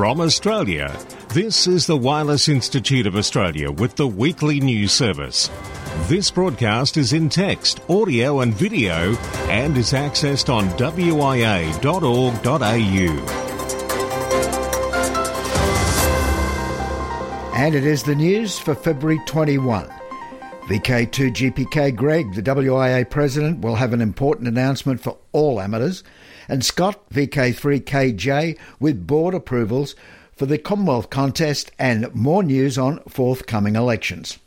From Australia, this is the Wireless Institute of Australia with the weekly news service. This broadcast is in text, audio, and video and is accessed on wia.org.au. And it is the news for February 21. VK2 GPK Greg, the WIA president, will have an important announcement for all amateurs, and Scott, VK3KJ, with board approvals for the Commonwealth contest and more news on forthcoming elections.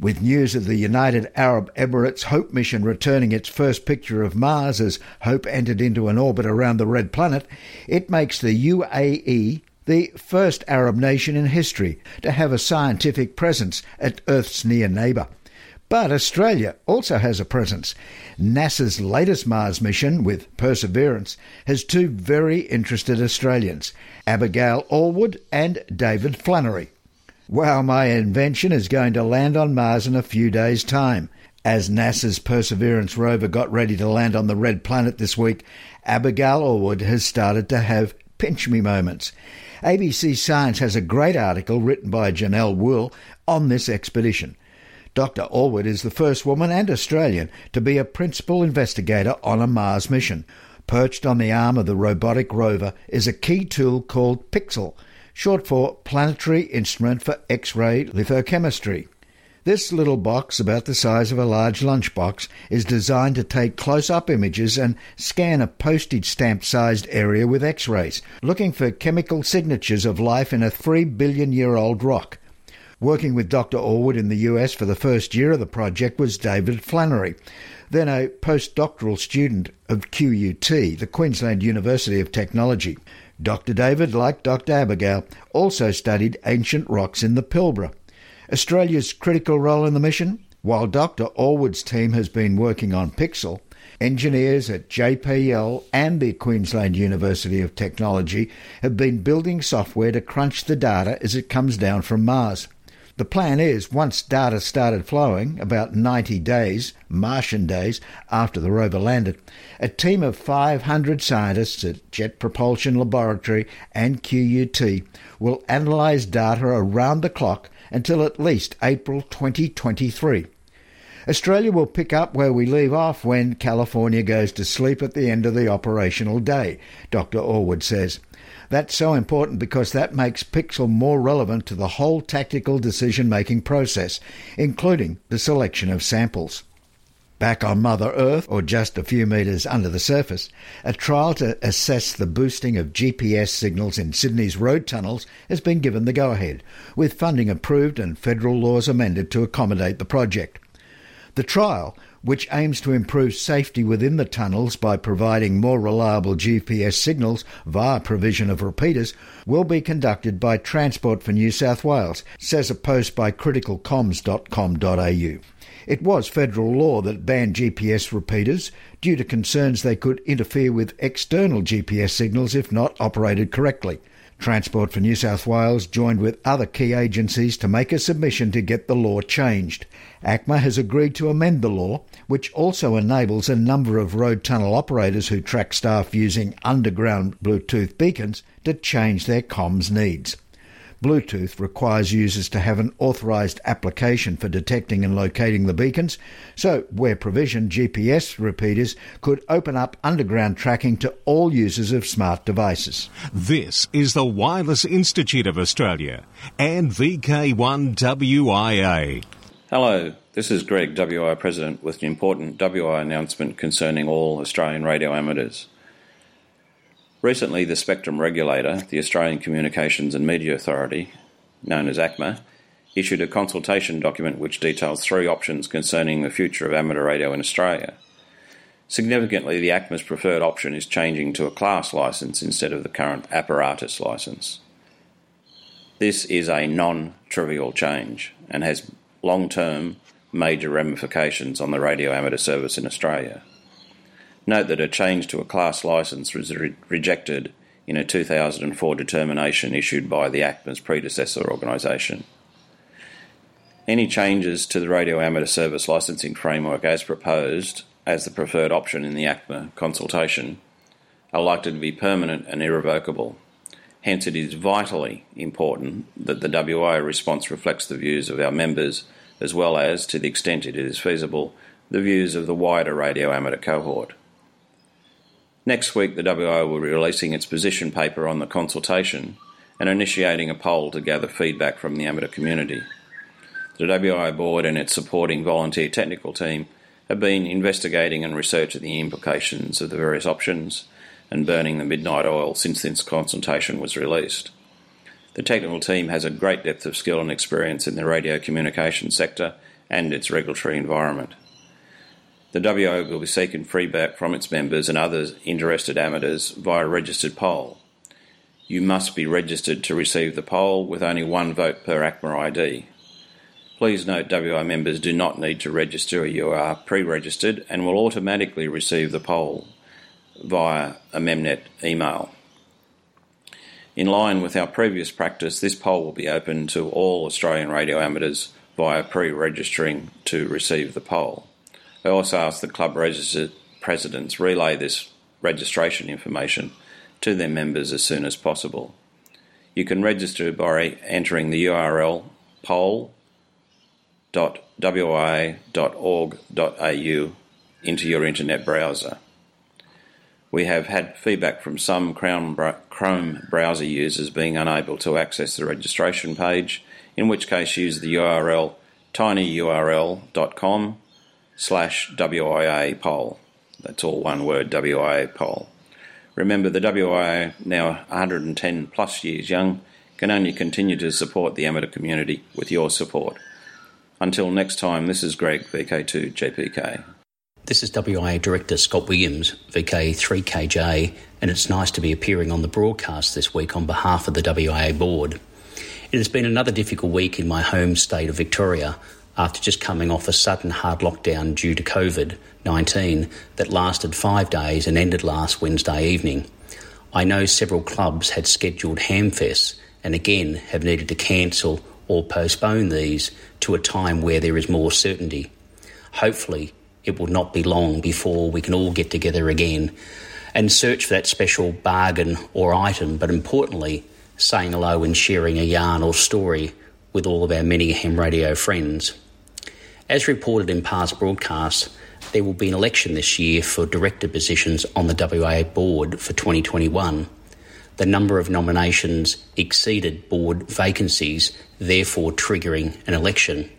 With news of the United Arab Emirates Hope mission returning its first picture of Mars as Hope entered into an orbit around the red planet, it makes the UAE the first Arab nation in history to have a scientific presence at Earth's near neighbour. But Australia also has a presence. NASA's latest Mars mission with Perseverance has two very interested Australians, Abigail Allwood and David Flannery. Wow, my invention is going to land on Mars in a few days' time. As NASA's Perseverance rover got ready to land on the red planet this week, Abigail Allwood has started to have pinch me moments. ABC Science has a great article written by Genelle Weule on this expedition. Dr. Allwood is the first woman and Australian to be a principal investigator on a Mars mission. Perched on the arm of the robotic rover is a key tool called PIXL, short for Planetary Instrument for X-ray Lithochemistry. This little box, about the size of a large lunchbox, is designed to take close up images and scan a postage stamp sized area with X rays, looking for chemical signatures of life in a 3 billion year old rock. Working with Dr. Allwood in the US for the first year of the project was David Flannery, then a postdoctoral student of QUT, the Queensland University of Technology. Dr. David, like Dr. Abigail, also studied ancient rocks in the Pilbara. Australia's critical role in the mission? While Dr. Allwood's team has been working on PIXL, engineers at JPL and the Queensland University of Technology have been building software to crunch the data as it comes down from Mars. The plan is, once data started flowing, about 90 days, Martian days, after the rover landed, a team of 500 scientists at Jet Propulsion Laboratory and QUT will analyse data around the clock until at least April 2023. Australia will pick up where we leave off when California goes to sleep at the end of the operational day, Dr. Allwood says. That's so important because that makes PIXL more relevant to the whole tactical decision making process, including the selection of samples. Back on Mother Earth, or just a few metres under the surface, a trial to assess the boosting of GPS signals in Sydney's road tunnels has been given the go ahead, with funding approved and federal laws amended to accommodate the project. The trial which aims to improve safety within the tunnels by providing more reliable GPS signals via provision of repeaters, will be conducted by Transport for New South Wales, says a post by criticalcoms.com.au. It was federal law that banned GPS repeaters due to concerns they could interfere with external GPS signals if not operated correctly. Transport for New South Wales joined with other key agencies to make a submission to get the law changed. ACMA has agreed to amend the law, which also enables a number of road tunnel operators who track staff using underground Bluetooth beacons to change their comms needs. Bluetooth requires users to have an authorised application for detecting and locating the beacons, so where provisioned, GPS repeaters could open up underground tracking to all users of smart devices. This is the Wireless Institute of Australia and VK1WIA. Hello, this is Greg, WI President, with an important WI announcement concerning all Australian radio amateurs. Recently, the Spectrum Regulator, the Australian Communications and Media Authority, known as ACMA, issued a consultation document which details three options concerning the future of amateur radio in Australia. Significantly, the ACMA's preferred option is changing to a class licence instead of the current apparatus licence. This is a non trivial change and has long term major ramifications on the radio amateur service in Australia. Note that a change to a class licence was re- rejected in a 2004 determination issued by the ACMA's predecessor organisation. Any changes to the radio amateur service licensing framework as proposed as the preferred option in the ACMA consultation are likely to be permanent and irrevocable. Hence, it is vitally important that the WIA response reflects the views of our members, as well as, to the extent it is feasible, the views of the wider radio amateur cohort. Next week, the WIA will be releasing its position paper on the consultation and initiating a poll to gather feedback from the amateur community. The WIA board and its supporting volunteer technical team have been investigating and researching the implications of the various options and burning the midnight oil since this consultation was released. The technical team has a great depth of skill and experience in the radio communications sector and its regulatory environment. The WO will be seeking feedback from its members and other interested amateurs via registered poll. You must be registered to receive the poll with only one vote per ACMA ID. Please note WI members do not need to register, you are pre registered and will automatically receive the poll via a MemNet email. In line with our previous practice, this poll will be open to all Australian radio amateurs via pre registering to receive the poll. I also ask the club registered presidents relay this registration information to their members as soon as possible. You can register by entering the URL poll.wia.org.au into your internet browser. We have had feedback from some Chrome browser users being unable to access the registration page, in which case use the URL tinyurl.com slash WIA poll. That's all one word, WIA poll. Remember, the WIA, now 110 plus years young, can only continue to support the amateur community with your support. Until next time, this is Greg, VK2GPK. This is WIA Director Scott Williams, VK3KJ, and it's nice to be appearing on the broadcast this week on behalf of the WIA board. It has been another difficult week in my home state of Victoria after just coming off a sudden hard lockdown due to COVID 19 that lasted five days and ended last Wednesday evening. I know several clubs had scheduled hamfests and again have needed to cancel or postpone these to a time where there is more certainty. Hopefully, it will not be long before we can all get together again and search for that special bargain or item, but importantly, saying hello and sharing a yarn or story with all of our many ham radio friends. As reported in past broadcasts, there will be an election this year for director positions on the WIA board for 2021. The number of nominations exceeded board vacancies, therefore triggering an election.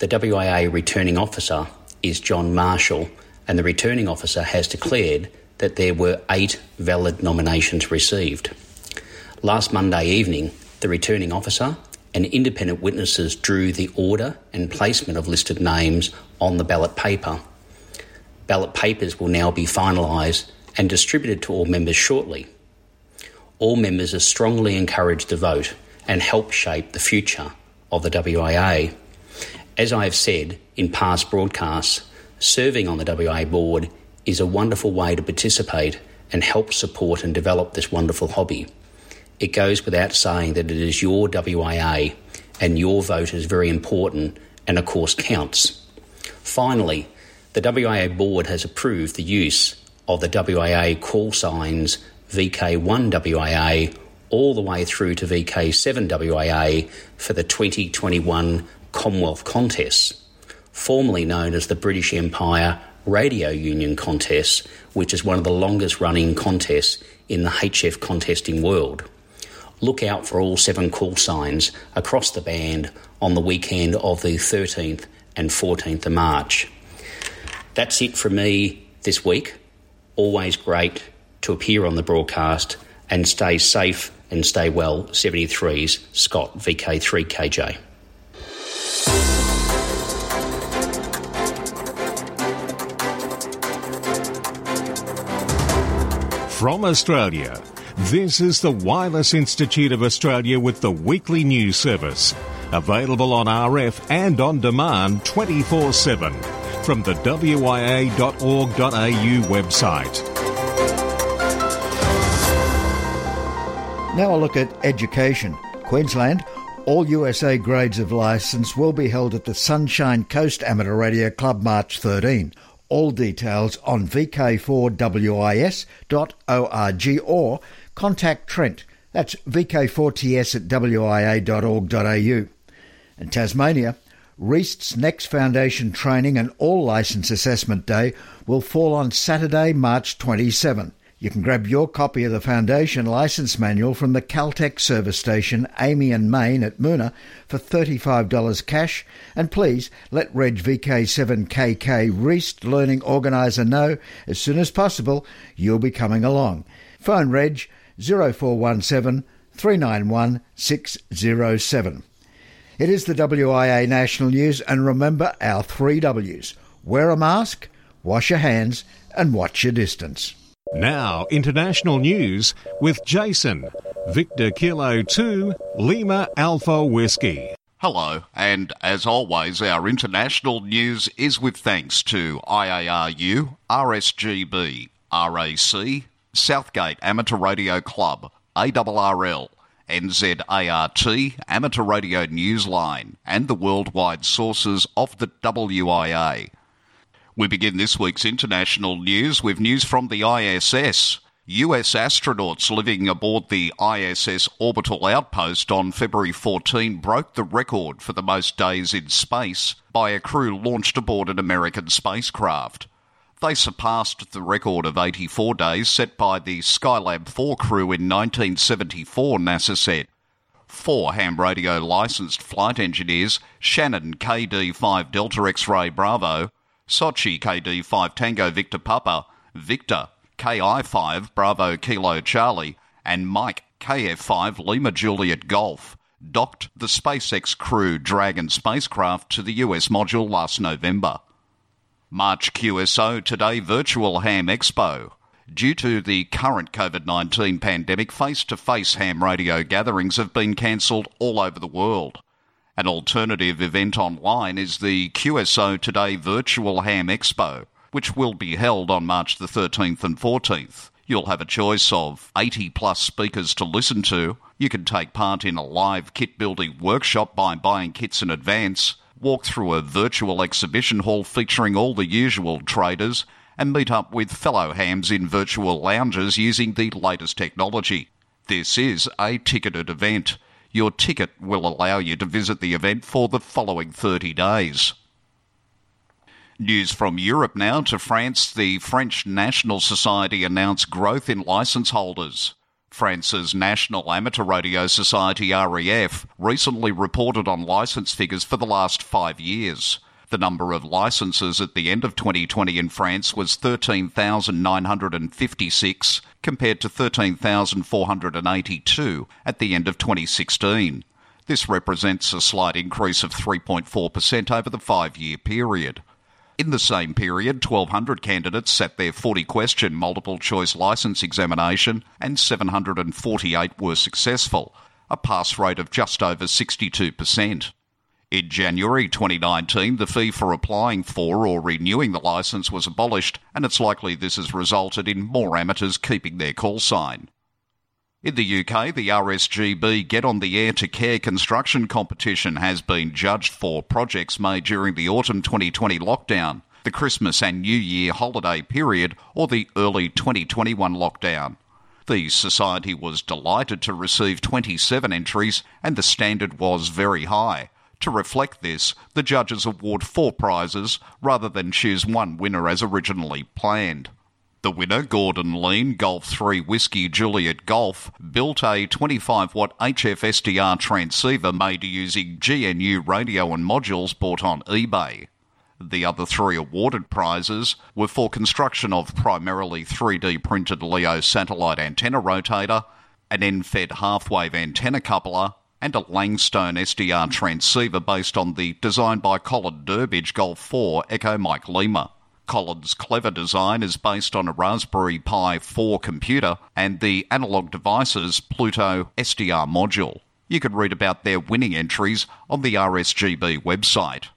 The WIA returning officer is John Marshall, and the returning officer has declared that there were eight valid nominations received. Last Monday evening, the returning officer and independent witnesses drew the order and placement of listed names on the ballot paper. Ballot papers will now be finalised and distributed to all members shortly. All members are strongly encouraged to vote and help shape the future of the WIA. As I have said in past broadcasts, serving on the WIA board is a wonderful way to participate and help support and develop this wonderful hobby it goes without saying that it is your WIA and your vote is very important and, of course, counts. Finally, the WIA board has approved the use of the WIA call signs VK1WIA all the way through to VK7WIA for the 2021 Commonwealth contests, formerly known as the British Empire Radio Union Contest, which is one of the longest running contests in the HF contesting world look out for all seven call signs across the band on the weekend of the 13th and 14th of March. That's it from me this week. Always great to appear on the broadcast and stay safe and stay well. 73's Scott VK3KJ. From Australia. This is the Wireless Institute of Australia with the weekly news service. Available on RF and on demand 24 7 from the wia.org.au website. Now a look at education. Queensland, all USA grades of licence will be held at the Sunshine Coast Amateur Radio Club March 13. All details on vk4wis.org or contact Trent That's VK4TS at wia.org.au. In Tasmania, REAST's next foundation training and all licence assessment day will fall on Saturday, March 27. You can grab your copy of the Foundation License Manual from the Caltex service station Amy and Main at Moonah for $35 cash and please let Reg VK7KK REAST Learning Organiser know as soon as possible you'll be coming along. Phone Reg 0417 391 607. It is the WIA National News and remember our three W's. Wear a mask, wash your hands and watch your distance. Now, international news with Jason, Victor Kilo 2, Lima Alpha Whiskey. Hello, and as always, our international news is with thanks to IARU, RSGB, RAC, Southgate Amateur Radio Club, ARRL, NZART, Amateur Radio Newsline, and the worldwide sources of the WIA. We begin this week's international news with news from the ISS. US astronauts living aboard the ISS orbital outpost on February 14 broke the record for the most days in space by a crew launched aboard an American spacecraft. They surpassed the record of 84 days set by the Skylab 4 crew in 1974, NASA said. Four ham radio licensed flight engineers, Shannon KD 5 Delta X Ray Bravo, Soichi KD5 Tango Victor Papa, Victor KI5 Bravo Kilo Charlie, and Mike KF5 Lima Juliet Golf docked the SpaceX Crew Dragon spacecraft to the US module last November. March QSO Today Virtual Ham Expo. Due to the current COVID 19 pandemic, face to face ham radio gatherings have been cancelled all over the world. An alternative event online is the QSO Today Virtual Ham Expo, which will be held on March the 13th and 14th. You'll have a choice of 80 plus speakers to listen to. You can take part in a live kit building workshop by buying kits in advance, walk through a virtual exhibition hall featuring all the usual traders, and meet up with fellow hams in virtual lounges using the latest technology. This is a ticketed event. Your ticket will allow you to visit the event for the following 30 days. News from Europe now to France. The French National Society announced growth in licence holders. France's National Amateur Radio Society REF recently reported on licence figures for the last five years. The number of licenses at the end of 2020 in France was 13,956 compared to 13,482 at the end of 2016. This represents a slight increase of 3.4% over the five year period. In the same period, 1,200 candidates sat their 40 question multiple choice licence examination and 748 were successful, a pass rate of just over 62%. In January 2019, the fee for applying for or renewing the licence was abolished, and it's likely this has resulted in more amateurs keeping their call sign. In the UK, the RSGB Get on the Air to Care construction competition has been judged for projects made during the autumn 2020 lockdown, the Christmas and New Year holiday period, or the early 2021 lockdown. The Society was delighted to receive 27 entries, and the standard was very high. To reflect this, the judges award four prizes rather than choose one winner as originally planned. The winner, Gordon Lean Golf 3 Whiskey Juliet Golf, built a 25 watt HF SDR transceiver made using GNU radio and modules bought on eBay. The other three awarded prizes were for construction of primarily 3D printed LEO satellite antenna rotator, an end-fed half wave antenna coupler, and a Langstone SDR transceiver based on the design by Colin Durbridge Golf 4 Echo Mike Lima. Colin's clever design is based on a Raspberry Pi 4 computer and the Analog Devices Pluto SDR module. You can read about their winning entries on the RSGB website.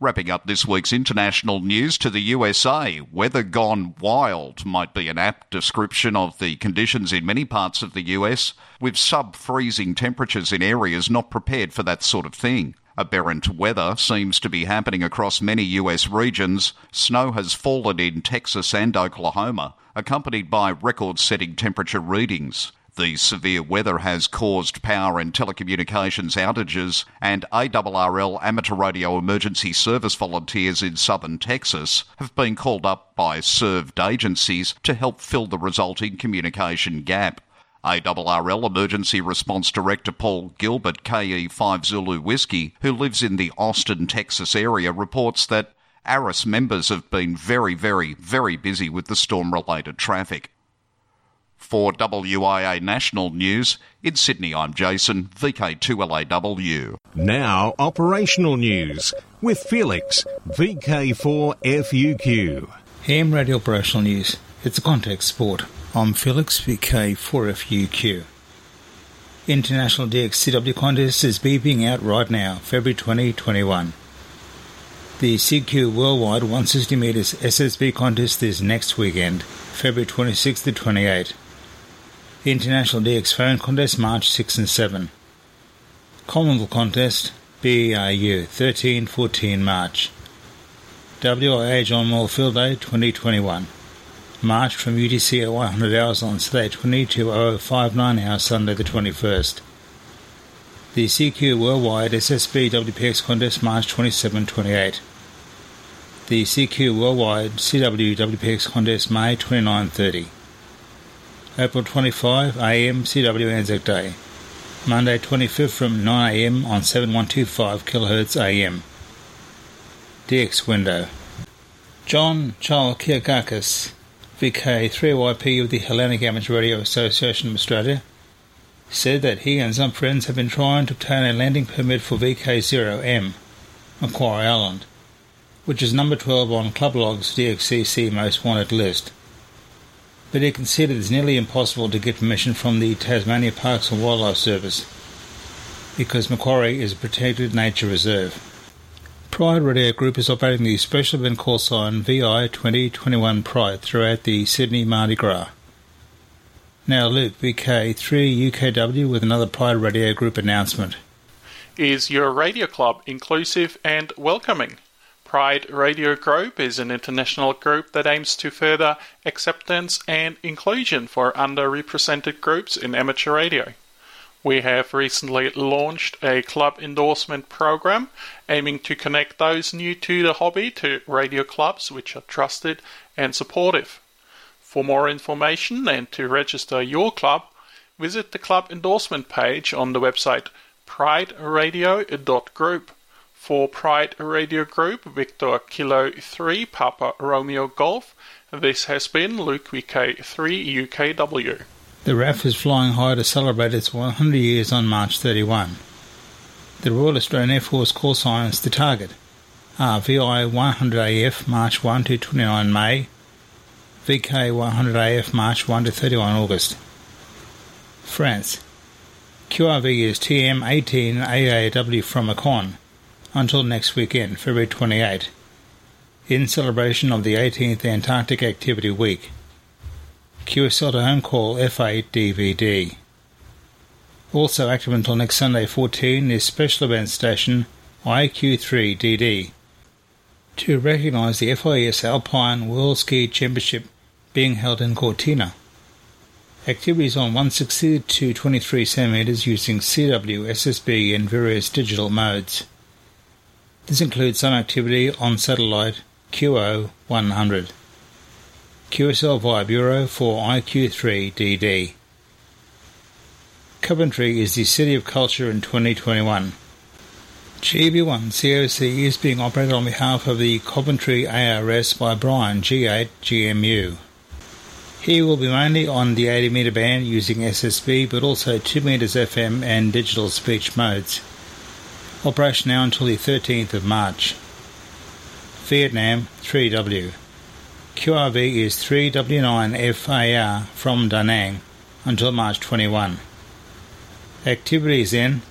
Wrapping up this week's international news to the USA, weather gone wild might be an apt description of the conditions in many parts of the US, with sub freezing temperatures in areas not prepared for that sort of thing. Aberrant weather seems to be happening across many US regions. Snow has fallen in Texas and Oklahoma, accompanied by record setting temperature readings. The severe weather has caused power and telecommunications outages, and ARRL amateur radio emergency service volunteers in southern Texas have been called up by served agencies to help fill the resulting communication gap. ARRL Emergency Response Director Paul Gilbert, KE5 Zulu Whiskey, who lives in the Austin, Texas area, reports that ARES members have been very, very, very busy with the storm related traffic. For WIA National News, in Sydney, I'm Jason, VK2LAW. Now, operational news with Felix, VK4FUQ. AM Radio Operational News. It's a contact sport. I'm Felix, VK4FUQ. International DXCW contest is beeping out right now, February 2021. The CQ Worldwide 160 metres SSB contest is next weekend, February 26 to 28. The International DX Phone Contest March 6 and 7. Commonwealth Contest BAU 13 14 March. WIA John Moyle Field Day 2021. March from UTC at 100 hours on Saturday 22.0059 hours Sunday the 21st. The CQ Worldwide SSB WPX Contest March 27 28 the CQ Worldwide CW WPX Contest May 29-30. April 25 AM CW Anzac Day. Monday 25th from 9am on 7125 kHz AM. DX window. John Charles Chalkiakakis, VK3YP of the Hellenic Amateur Radio Association of Australia, said that he and some friends have been trying to obtain a landing permit for VK0M, Macquarie Island which is number 12 on Club Log's DXCC Most Wanted list. But he considered it's nearly impossible to get permission from the Tasmania Parks and Wildlife Service because Macquarie is a protected nature reserve. Pride Radio Group is operating the special event call sign VI 2021 Pride throughout the Sydney Mardi Gras. Now Luke, VK3 UKW with another Pride Radio Group announcement. Is your radio club inclusive and welcoming? Pride Radio Group is an international group that aims to further acceptance and inclusion for underrepresented groups in amateur radio. We have recently launched a club endorsement program aiming to connect those new to the hobby to radio clubs which are trusted and supportive. For more information and to register your club, visit the club endorsement page on the website prideradio.group for Pride Radio Group, Victor Kilo 3, Papa Romeo Golf. This has been Luke VK3 UKW. The RAF is flying high to celebrate its 100 years on March 31. The Royal Australian Air Force call signs the target are VI 100AF March 1 to 29 May, VK 100AF March 1 to 31 August. France. QRV is TM 18 AAW from Macon until next weekend, February 28, in celebration of the 18th Antarctic Activity Week. QSL to home call F8 DVD. Also active until next Sunday 14 is special event station IQ3 DD to recognise the FIS Alpine World Ski Championship being held in Cortina. Activities on 160 to 23 centimeters using CW, SSB, and various digital modes. This includes some activity on satellite QO 100. QSL via Bureau for IQ3DD. Coventry is the City of Culture in 2021. GB1 COC is being operated on behalf of the Coventry ARS by Brian G8 GMU. He will be mainly on the 80 metre band using SSB but also 2 metres FM and digital speech modes. Operation now until the 13th of March. Vietnam 3W. QRV is 3W9FAR from Da Nang until March 21. Activities in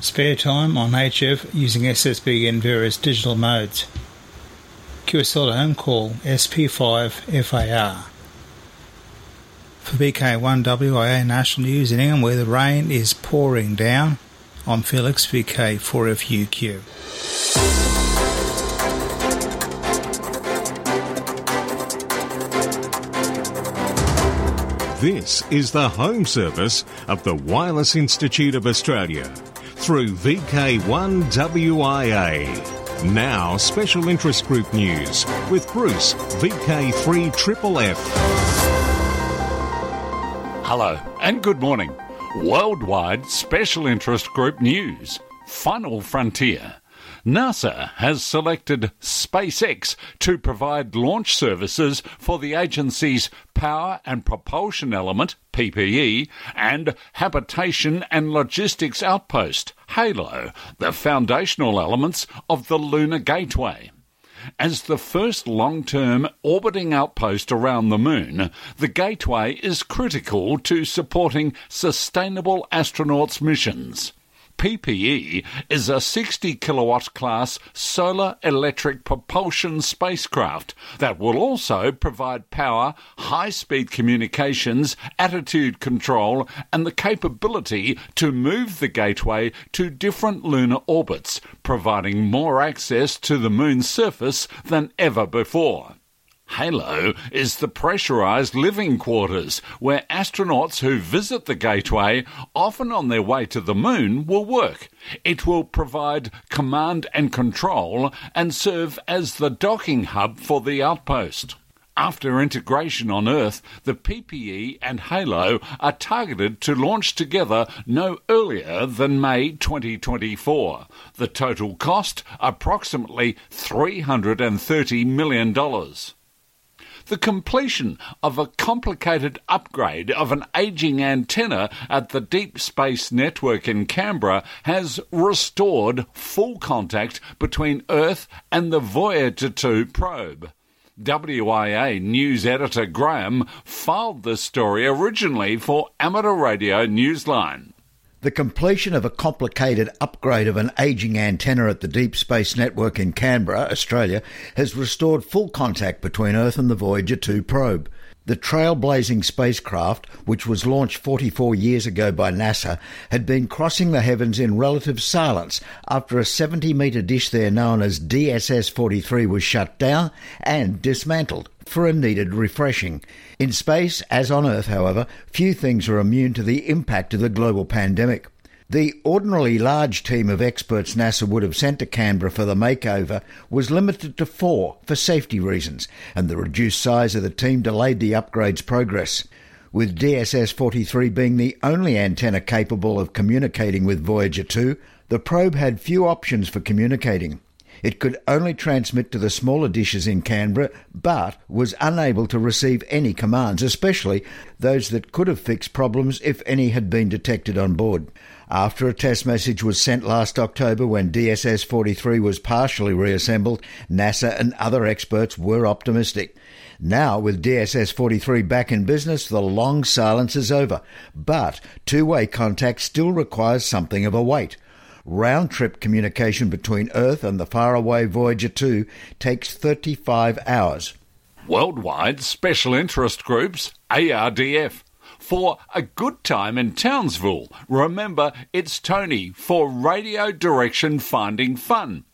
spare time on HF using SSB in various digital modes. QSL home call SP5FAR. For VK1WIA National News in England where the rain is pouring down, I'm Felix VK4FUQ. This is the home service of the Wireless Institute of Australia through VK1WIA. Now, special interest group news with Bruce, VK3FFF. Hello and good morning. Worldwide Special Interest Group News. Final Frontier. NASA has selected SpaceX to provide launch services for the agency's Power and Propulsion Element, PPE, and Habitation and Logistics Outpost, HALO, the foundational elements of the Lunar Gateway. As the first long term orbiting outpost around the Moon, the Gateway is critical to supporting sustainable astronauts' missions. PPE is a 60 kilowatt class solar electric propulsion spacecraft that will also provide power, high speed communications, attitude control, and the capability to move the gateway to different lunar orbits, providing more access to the moon's surface than ever before. Halo is the pressurized living quarters where astronauts who visit the gateway, often on their way to the moon, will work. It will provide command and control and serve as the docking hub for the outpost. After integration on Earth, the PPE and Halo are targeted to launch together no earlier than May 2024. The total cost approximately $330 million the completion of a complicated upgrade of an aging antenna at the Deep Space Network in Canberra has restored full contact between Earth and the Voyager 2 probe. WIA news editor Graham filed the story originally for Amateur Radio Newsline. The completion of a complicated upgrade of an aging antenna at the Deep Space Network in Canberra, Australia, has restored full contact between Earth and the Voyager 2 probe. The trailblazing spacecraft, which was launched 44 years ago by NASA, had been crossing the heavens in relative silence after a 70 metre dish there known as DSS 43 was shut down and dismantled for a needed refreshing. In space, as on Earth, however, few things are immune to the impact of the global pandemic. The ordinarily large team of experts NASA would have sent to Canberra for the makeover was limited to four for safety reasons, and the reduced size of the team delayed the upgrade's progress. With DSS 43 being the only antenna capable of communicating with Voyager 2, the probe had few options for communicating. It could only transmit to the smaller dishes in Canberra, but was unable to receive any commands, especially those that could have fixed problems if any had been detected on board. After a test message was sent last October when DSS 43 was partially reassembled, NASA and other experts were optimistic. Now, with DSS 43 back in business, the long silence is over. But two way contact still requires something of a wait. Round trip communication between Earth and the faraway Voyager 2 takes 35 hours. Worldwide Special Interest Groups, ARDF for a good time in Townsville. Remember, it's Tony for Radio Direction Finding Fun.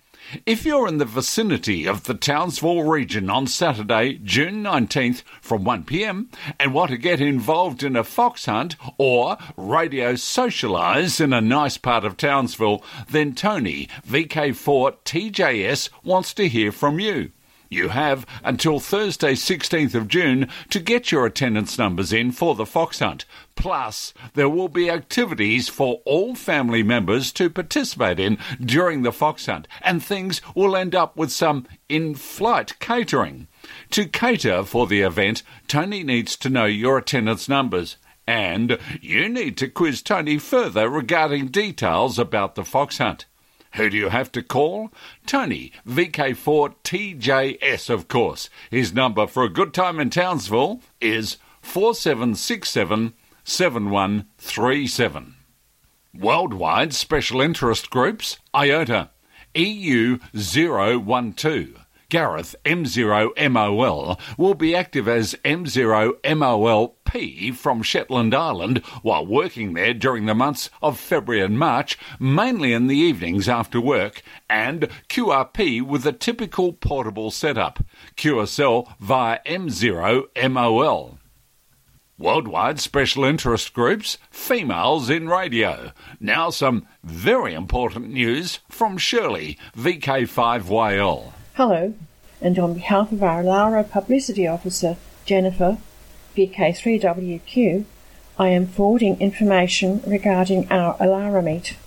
If you're in the vicinity of the Townsville region on Saturday, June 19th from 1pm and want to get involved in a fox hunt or radio socialise in a nice part of Townsville, then Tony, VK4TJS, wants to hear from you. You have until Thursday, 16th of June, to get your attendance numbers in for the fox hunt. Plus, there will be activities for all family members to participate in during the fox hunt, and things will end up with some in flight catering. To cater for the event, Tony needs to know your attendance numbers. And you need to quiz Tony further regarding details about the fox hunt. Who do you have to call? Tony, VK4TJS, of course. His number for a good time in Townsville is 4767 7137. Worldwide Special Interest Groups, IOTA, EU 012. Gareth M0MOL will be active as M0MOLP from Shetland Island while working there during the months of February and March, mainly in the evenings after work, and QRP with a typical portable setup, QSL via M0MOL. Worldwide Special Interest Groups, Females in Radio. Now some very important news from Shirley, VK5YL. Hello, and on behalf of our Lara Publicity Officer, Jennifer, VK3WQ, I am forwarding information regarding our Alara meet.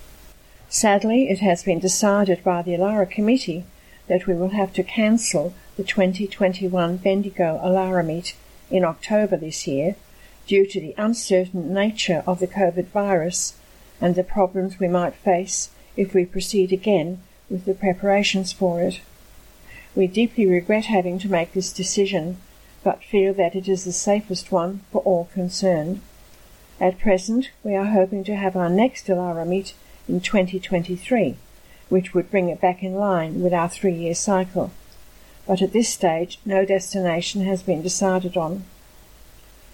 Sadly, it has been decided by the Alara Committee that we will have to cancel the 2021 Bendigo Alara meet in October this year due to the uncertain nature of the COVID virus and the problems we might face if we proceed again with the preparations for it. We deeply regret having to make this decision, but feel that it is the safest one for all concerned. At present, we are hoping to have our next Alara meet in 2023, which would bring it back in line with our three-year cycle. But at this stage, no destination has been decided on.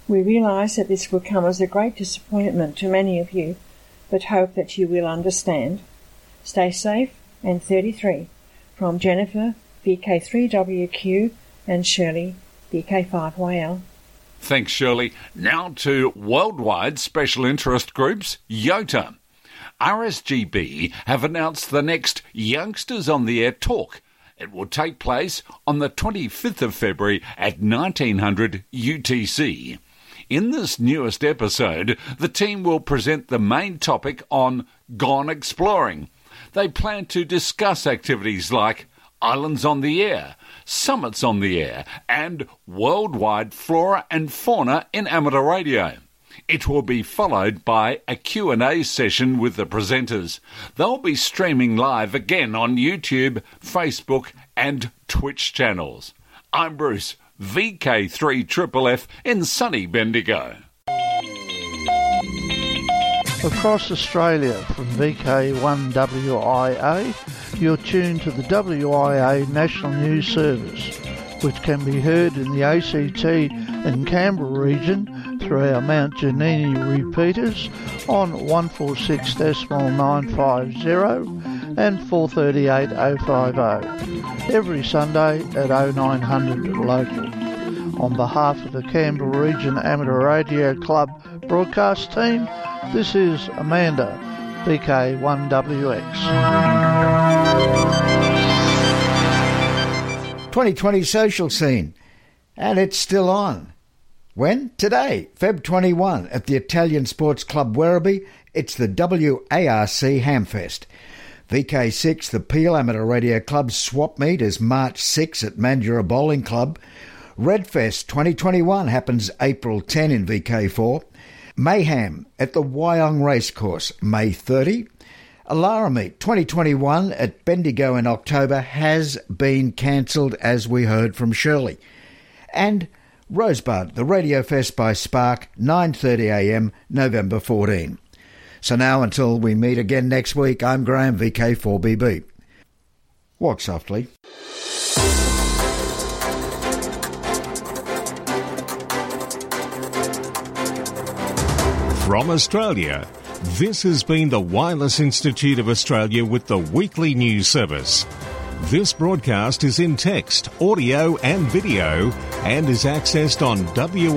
We realise that this will come as a great disappointment to many of you, but hope that you will understand. Stay safe and 33 from Jennifer, VK3WQ, and Shirley, VK5YL. Thanks, Shirley. Now to worldwide special interest groups, YOTA. RSGB have announced the next Youngsters on the Air talk. It will take place on the 25th of February at 1900 UTC. In this newest episode, the team will present the main topic on Gone Exploring. They plan to discuss activities like Islands on the Air, Summits on the Air, and Worldwide Flora and Fauna in Amateur Radio. It will be followed by a Q&A session with the presenters. They'll be streaming live again on YouTube, Facebook and Twitch channels. I'm Bruce. VK3FFF in sunny Bendigo. Across Australia from VK1WIA, you're tuned to the WIA National News Service, which can be heard in the ACT and Canberra region through our Mount Ginini repeaters on 146.950 and 438.050 every Sunday at 0900 local. On behalf of the Canberra Region Amateur Radio Club broadcast team, this is Amanda, VK1WX. 2020 social scene, and it's still on. When? Today, Feb 21, at the Italian Sports Club Werribee, it's the WARC Hamfest. VK6, the Peel Amateur Radio Club swap meet is March 6 at Mandurah Bowling Club. Redfest 2021 happens April 10 in VK4. Mayhem at the Wyong Racecourse, May 30. Alara Meet 2021 at Bendigo in October has been cancelled, as we heard from Shirley. And Rosebud, the Radio Fest by SPARC, 9.30am, November 14. So now, until we meet again next week, I'm Graham, VK4BB. Walk softly. From Australia, this has been the Wireless Institute of Australia with the weekly news service. This broadcast is in text, audio, and video and is accessed on wia.org.au.